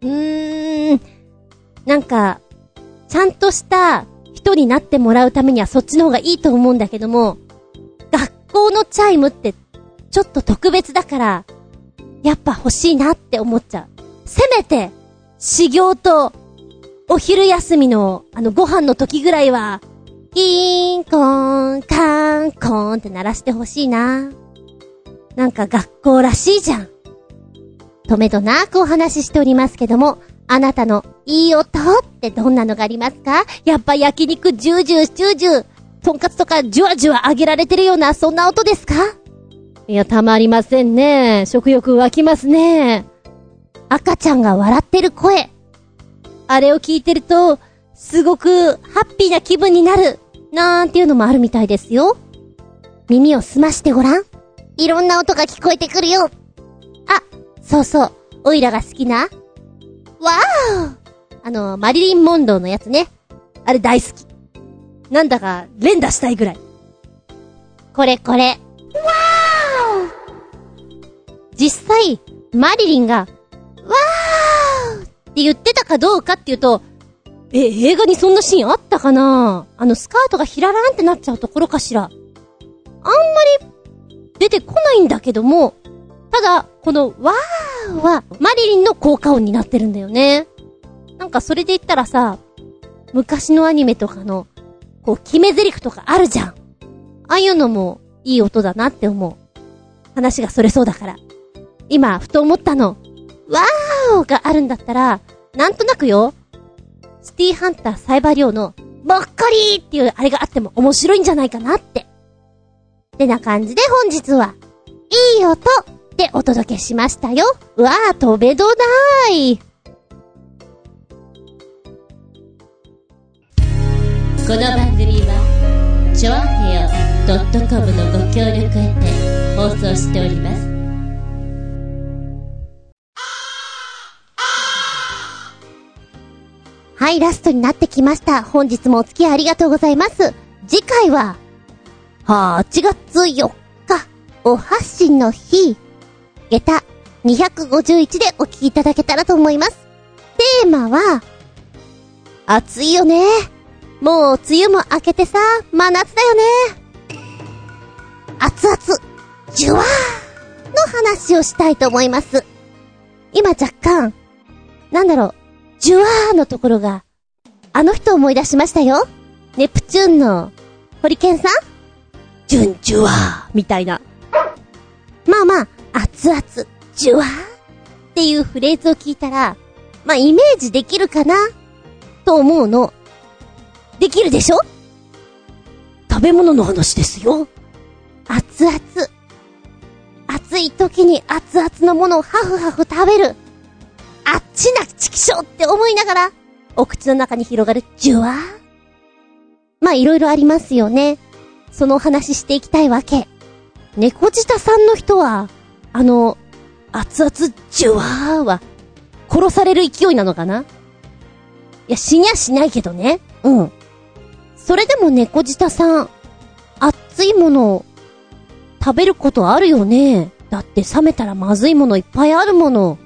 うーん、なんか、ちゃんとした人になってもらうためにはそっちの方がいいと思うんだけども、学校のチャイムって、ちょっと特別だから、やっぱ欲しいなって思っちゃう。せめて、修行と、お昼休みの、あの、ご飯の時ぐらいは、キーンコーン、カーンコーンって鳴らしてほしいな。なんか学校らしいじゃん。とめどなくお話ししておりますけども、あなたのいい音ってどんなのがありますか？やっぱ焼肉ジュージュージュージュー、とんかつとかジュワジュワ揚げられてるようなそんな音ですか？いや、たまりませんね。食欲湧きますね。赤ちゃんが笑ってる声。あれを聞いてると、すごくハッピーな気分になる。なんていうのもあるみたいですよ。耳を澄ましてごらん。いろんな音が聞こえてくるよ。あ、そうそう。オイラが好きなわーあの、マリリン・モンローのやつね。あれ大好き。なんだか、連打したいぐらい。これこれ。わー実際、マリリンが、わーって言ってたかどうかっていうと、え、映画にそんなシーンあったかな？あの、スカートがひららんってなっちゃうところかしら。あんまり、出てこないんだけども、ただ、この、わーは、マリリンの効果音になってるんだよね。なんかそれで言ったらさ、昔のアニメとかの、こう、決め台詞とかあるじゃん。ああいうのも、いい音だなって思う。話がそれそうだから。今、ふと思ったの。わーがあるんだったら、なんとなくよ。シティハンターサイバーリョウの、もっこりーっていうあれがあっても面白いんじゃないかなって。ってな感じで本日は、いい音でお届けしましたよ。うわー、飛べどない。この番組はちょあへよ .com のご協力へて放送しておりますはい、ラストになってきました。本日もお付き合いありがとうございます。次回は、8月4日、お発信の日、下駄251でお聞きいただけたらと思います。テーマは、暑いよね。もう梅雨も明けてさ、真夏だよね。熱々、ジュワーの話をしたいと思います。今若干、なんだろう、ジュワーのところが、あの人思い出しましたよ。ネプチューンの、ホリケンさん？ジュンジュワーみたいな。まあまあ、熱々、ジュワーっていうフレーズを聞いたら、まあイメージできるかな？と思うの。できるでしょ？食べ物の話ですよ。熱々。暑い時に熱々のものをハフハフ食べる。あっちなチキショって思いながら、お口の中に広がるジュワー。まあいろいろありますよね。そのお話ししていきたいわけ。猫舌さんの人は、あの、熱々ジュワーは、殺される勢いなのかな？いや、死にゃしないけどね。うん。それでも猫舌さん、熱いものを食べることあるよね。だって冷めたらまずいものいっぱいあるもの。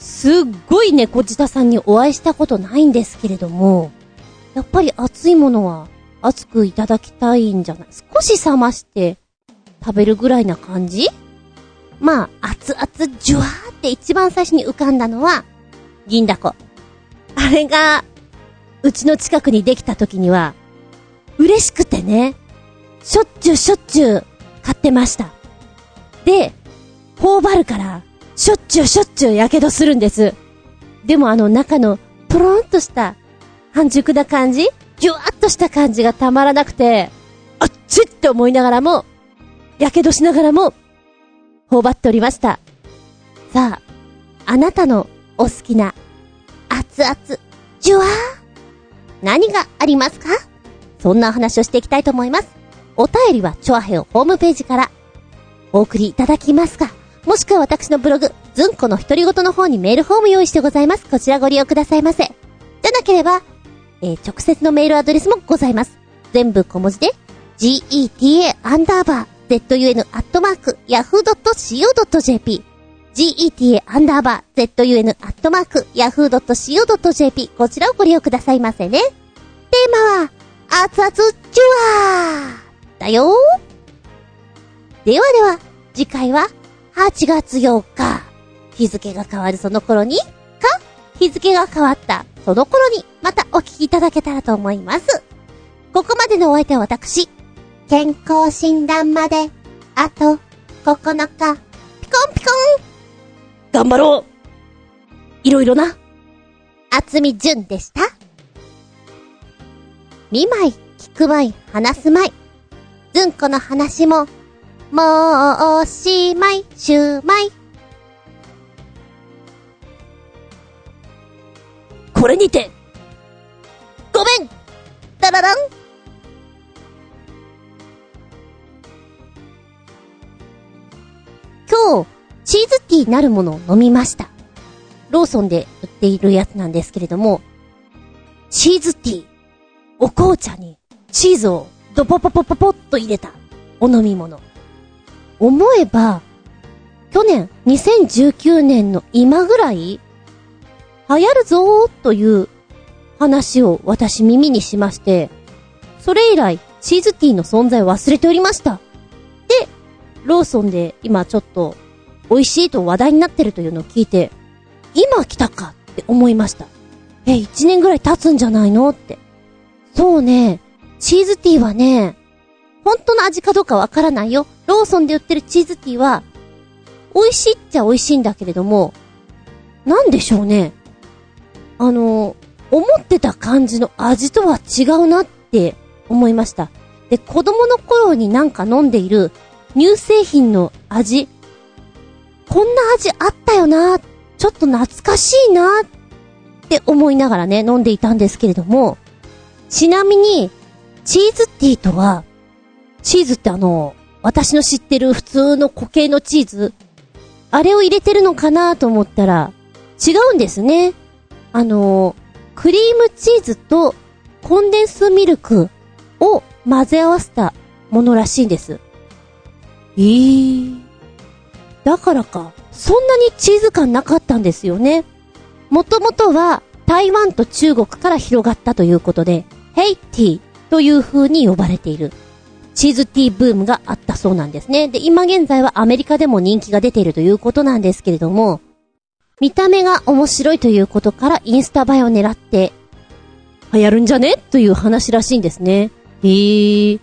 すっごい猫舌さんにお会いしたことないんですけれども、やっぱり熱いものは熱くいただきたいんじゃない？少し冷まして食べるぐらいな感じ？まあ、熱々ジュワーって一番最初に浮かんだのは、銀だこ。あれが、うちの近くにできた時には、嬉しくてね、しょっちゅうしょっちゅう買ってました。で、頬張るから、しょっちゅうしょっちゅう火傷するんです。でもあの中の、トロンとした、半熟な感じ？じゅわっとした感じがたまらなくて、あっちって思いながらも、火傷しながらも、頬張っておりました。さあ、あなたのお好きな、熱々、じゅわー？何がありますか？そんなお話をしていきたいと思います。お便りは、チョアヘオホームページから、お送りいただきますが、もしくは私のブログ、ズンコの独り言の方にメールフォーム用意してございます。こちらご利用くださいませ。じゃなければ、えー直接のメールアドレスもございます。全部小文字で、geta アンダーバー zun アットマーク yahoo.co.jp geta アンダーバー zun アットマーク yahoo.co.jp こちらをご利用くださいませね。テーマは、熱々ジュワーだよではでは、次回は8月8日。日付が変わるその頃に、か、日付が変わったその頃に、またお聞きいただけたらと思います。ここまでのお相手は私。健康診断まで、あと、9日、ピコンピコン頑張ろういろいろな。厚み純でした。見舞い、聞く舞い、話す舞い。ずんこの話も、もうおしまい、しゅうまい。これにて、ごめんダララン今日、チーズティーなるものを飲みました。ローソンで売っているやつなんですけれども、チーズティー。お紅茶にチーズをドポポポポポッと入れたお飲み物。思えば、去年2019年の今ぐらい、流行るぞーという話を私耳にしまして、それ以来チーズティーの存在を忘れておりました。で、ローソンで今ちょっと美味しいと話題になってるというのを聞いて、今来たかって思いました。え、一年ぐらい経つんじゃないのって。そうね。チーズティーはね、本当の味かどうかわからないよ。ローソンで売ってるチーズティーは、美味しいっちゃ美味しいんだけれども、なんでしょうね。あの、思ってた感じの味とは違うなって思いました。で、子供の頃になんか飲んでいる乳製品の味、こんな味あったよな、ちょっと懐かしいなって思いながらね、飲んでいたんですけれども、ちなみに、チーズティーとは、チーズってあの、私の知ってる普通の固形のチーズ、あれを入れてるのかなと思ったら、違うんですね。あの、クリームチーズとコンデンスミルクを混ぜ合わせたものらしいんです。えー。だからか、そんなにチーズ感なかったんですよね。もともとは台湾と中国から広がったということで、ヘイティという風に呼ばれている。チーズティーブームがあったそうなんですね。で、今現在はアメリカでも人気が出ているということなんですけれども、見た目が面白いということからインスタ映えを狙って、流行るんじゃね？という話らしいんですね。へー。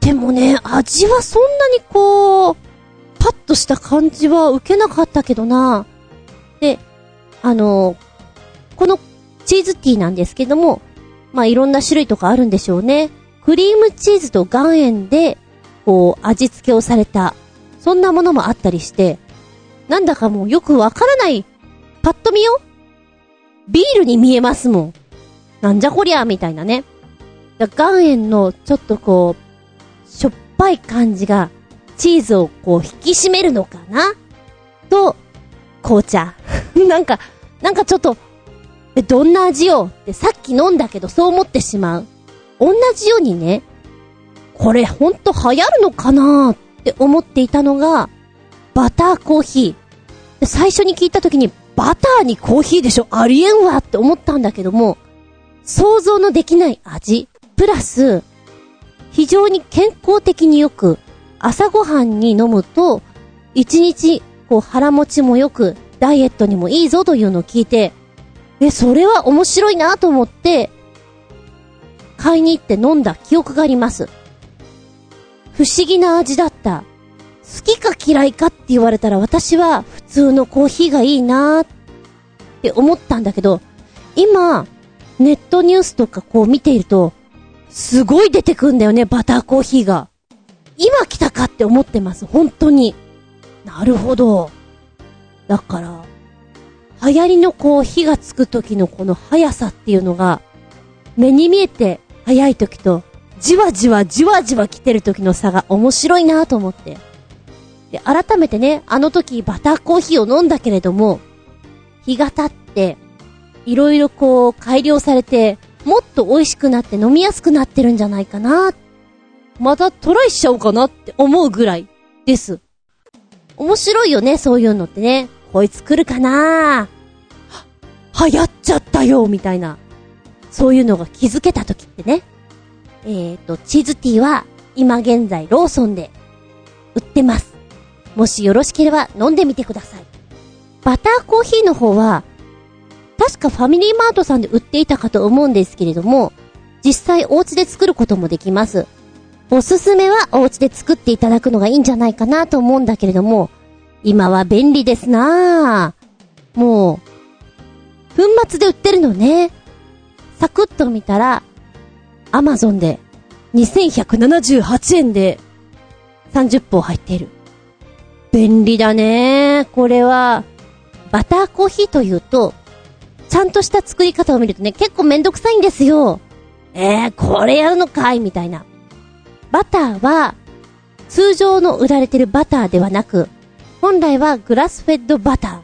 でもね、味はそんなにこう、パッとした感じは受けなかったけどな。で、あの、このチーズティーなんですけども、まあ、いろんな種類とかあるんでしょうね。クリームチーズと岩塩で、こう、味付けをされた、そんなものもあったりして、なんだかもうよくわからない、パッと見よビールに見えますもん。なんじゃこりゃ、みたいなね。岩塩のちょっとこう、しょっぱい感じが、チーズをこう引き締めるのかな？と、紅茶。なんか、なんかちょっと、え、どんな味よ？ってさっき飲んだけどそう思ってしまう。同じようにね、これほんと流行るのかなって思っていたのが、バターコーヒー。最初に聞いた時に、バターにコーヒーでしょ？ありえんわって思ったんだけども、想像のできない味、プラス、非常に健康的によく、朝ごはんに飲むと、一日、こう腹持ちもよく、ダイエットにもいいぞというのを聞いて、え、それは面白いなと思って、買いに行って飲んだ記憶があります。不思議な味だった。好きか嫌いかって言われたら私は普通のコーヒーがいいなーって思ったんだけど、今、ネットニュースとかこう見ていると、すごい出てくんだよね、バターコーヒーが。今来たかって思ってます、本当に。なるほど。だから、流行りのこう火がつく時のこの速さっていうのが、目に見えて速い時と、じわじわじわじわ来てる時の差が面白いなと思って。で、改めてね、あの時バターコーヒーを飲んだけれども、日が経って、いろいろこう改良されて、もっと美味しくなって飲みやすくなってるんじゃないかな。またトライしちゃおうかなって思うぐらいです。面白いよね、そういうのってね。こいつ来るかな流行っちゃったよみたいな。そういうのが気づけた時ってね。えっ、ー、と、チーズティーは今現在ローソンで売ってます。もしよろしければ飲んでみてください。バターコーヒーの方は、確かファミリーマートさんで売っていたかと思うんですけれども、実際お家で作ることもできます。おすすめはお家で作っていただくのがいいんじゃないかなと思うんだけれども、今は便利ですなぁ。もう、粉末で売ってるのね。サクッと見たら、アマゾンで2178円で30本入っている。便利だねこれは、バターコーヒーというと、ちゃんとした作り方を見るとね、結構めんどくさいんですよ。えー、これやるのかい？みたいな。バターは、通常の売られてるバターではなく、本来はグラスフェッドバター、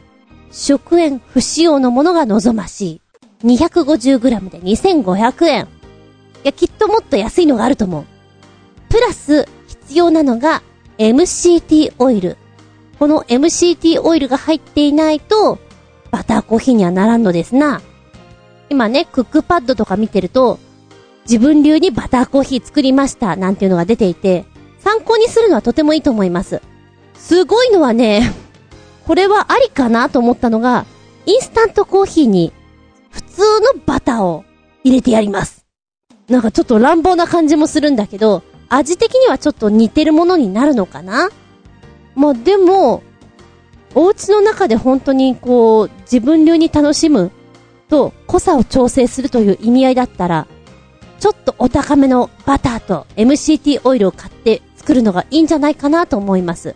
食塩不使用のものが望ましい。250g で2500円。いや、きっともっと安いのがあると思う。プラス、必要なのが MCT オイル。この MCT オイルが入っていないと、バターコーヒーにはならんのですな。今ね、クックパッドとか見てると、自分流にバターコーヒー作りました、なんていうのが出ていて、参考にするのはとてもいいと思います。すごいのはね、これはありかなと思ったのが、インスタントコーヒーに普通のバターを入れてやります。なんかちょっと乱暴な感じもするんだけど、味的にはちょっと似てるものになるのかな？まあでも、お家の中で本当にこう、自分流に楽しむと濃さを調整するという意味合いだったら、ちょっとお高めのバターと MCT オイルを買って作るのがいいんじゃないかなと思います。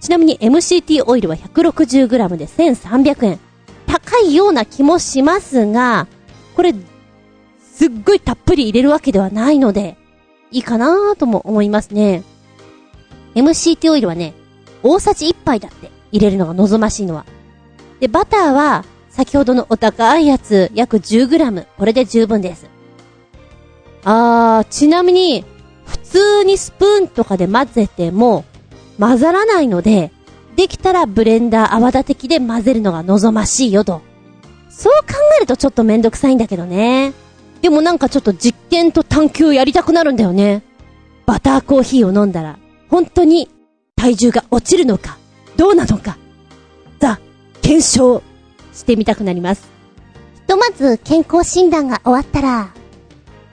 ちなみに MCT オイルは 160g で1300円。高いような気もしますが、これ、すっごいたっぷり入れるわけではないので、いいかなとも思いますね。MCT オイルはね、大さじ1杯だって入れるのが望ましいのは。で、バターは、先ほどのお高いやつ、約 10g。これで十分です。あー、ちなみに、普通にスプーンとかで混ぜても、混ざらないので、できたらブレンダー泡立て器で混ぜるのが望ましいよと。そう考えるとちょっとめんどくさいんだけどね。でもなんかちょっと実験と探求やりたくなるんだよね。バターコーヒーを飲んだら、本当に体重が落ちるのか、どうなのか。ザ、検証してみたくなります。ひとまず健康診断が終わったら、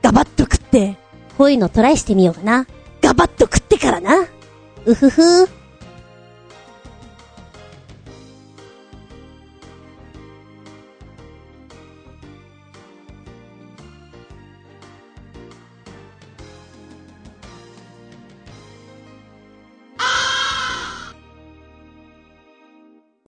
ガバッと食って、こういうのトライしてみようかな。ガバッと食ってからな。うふふ。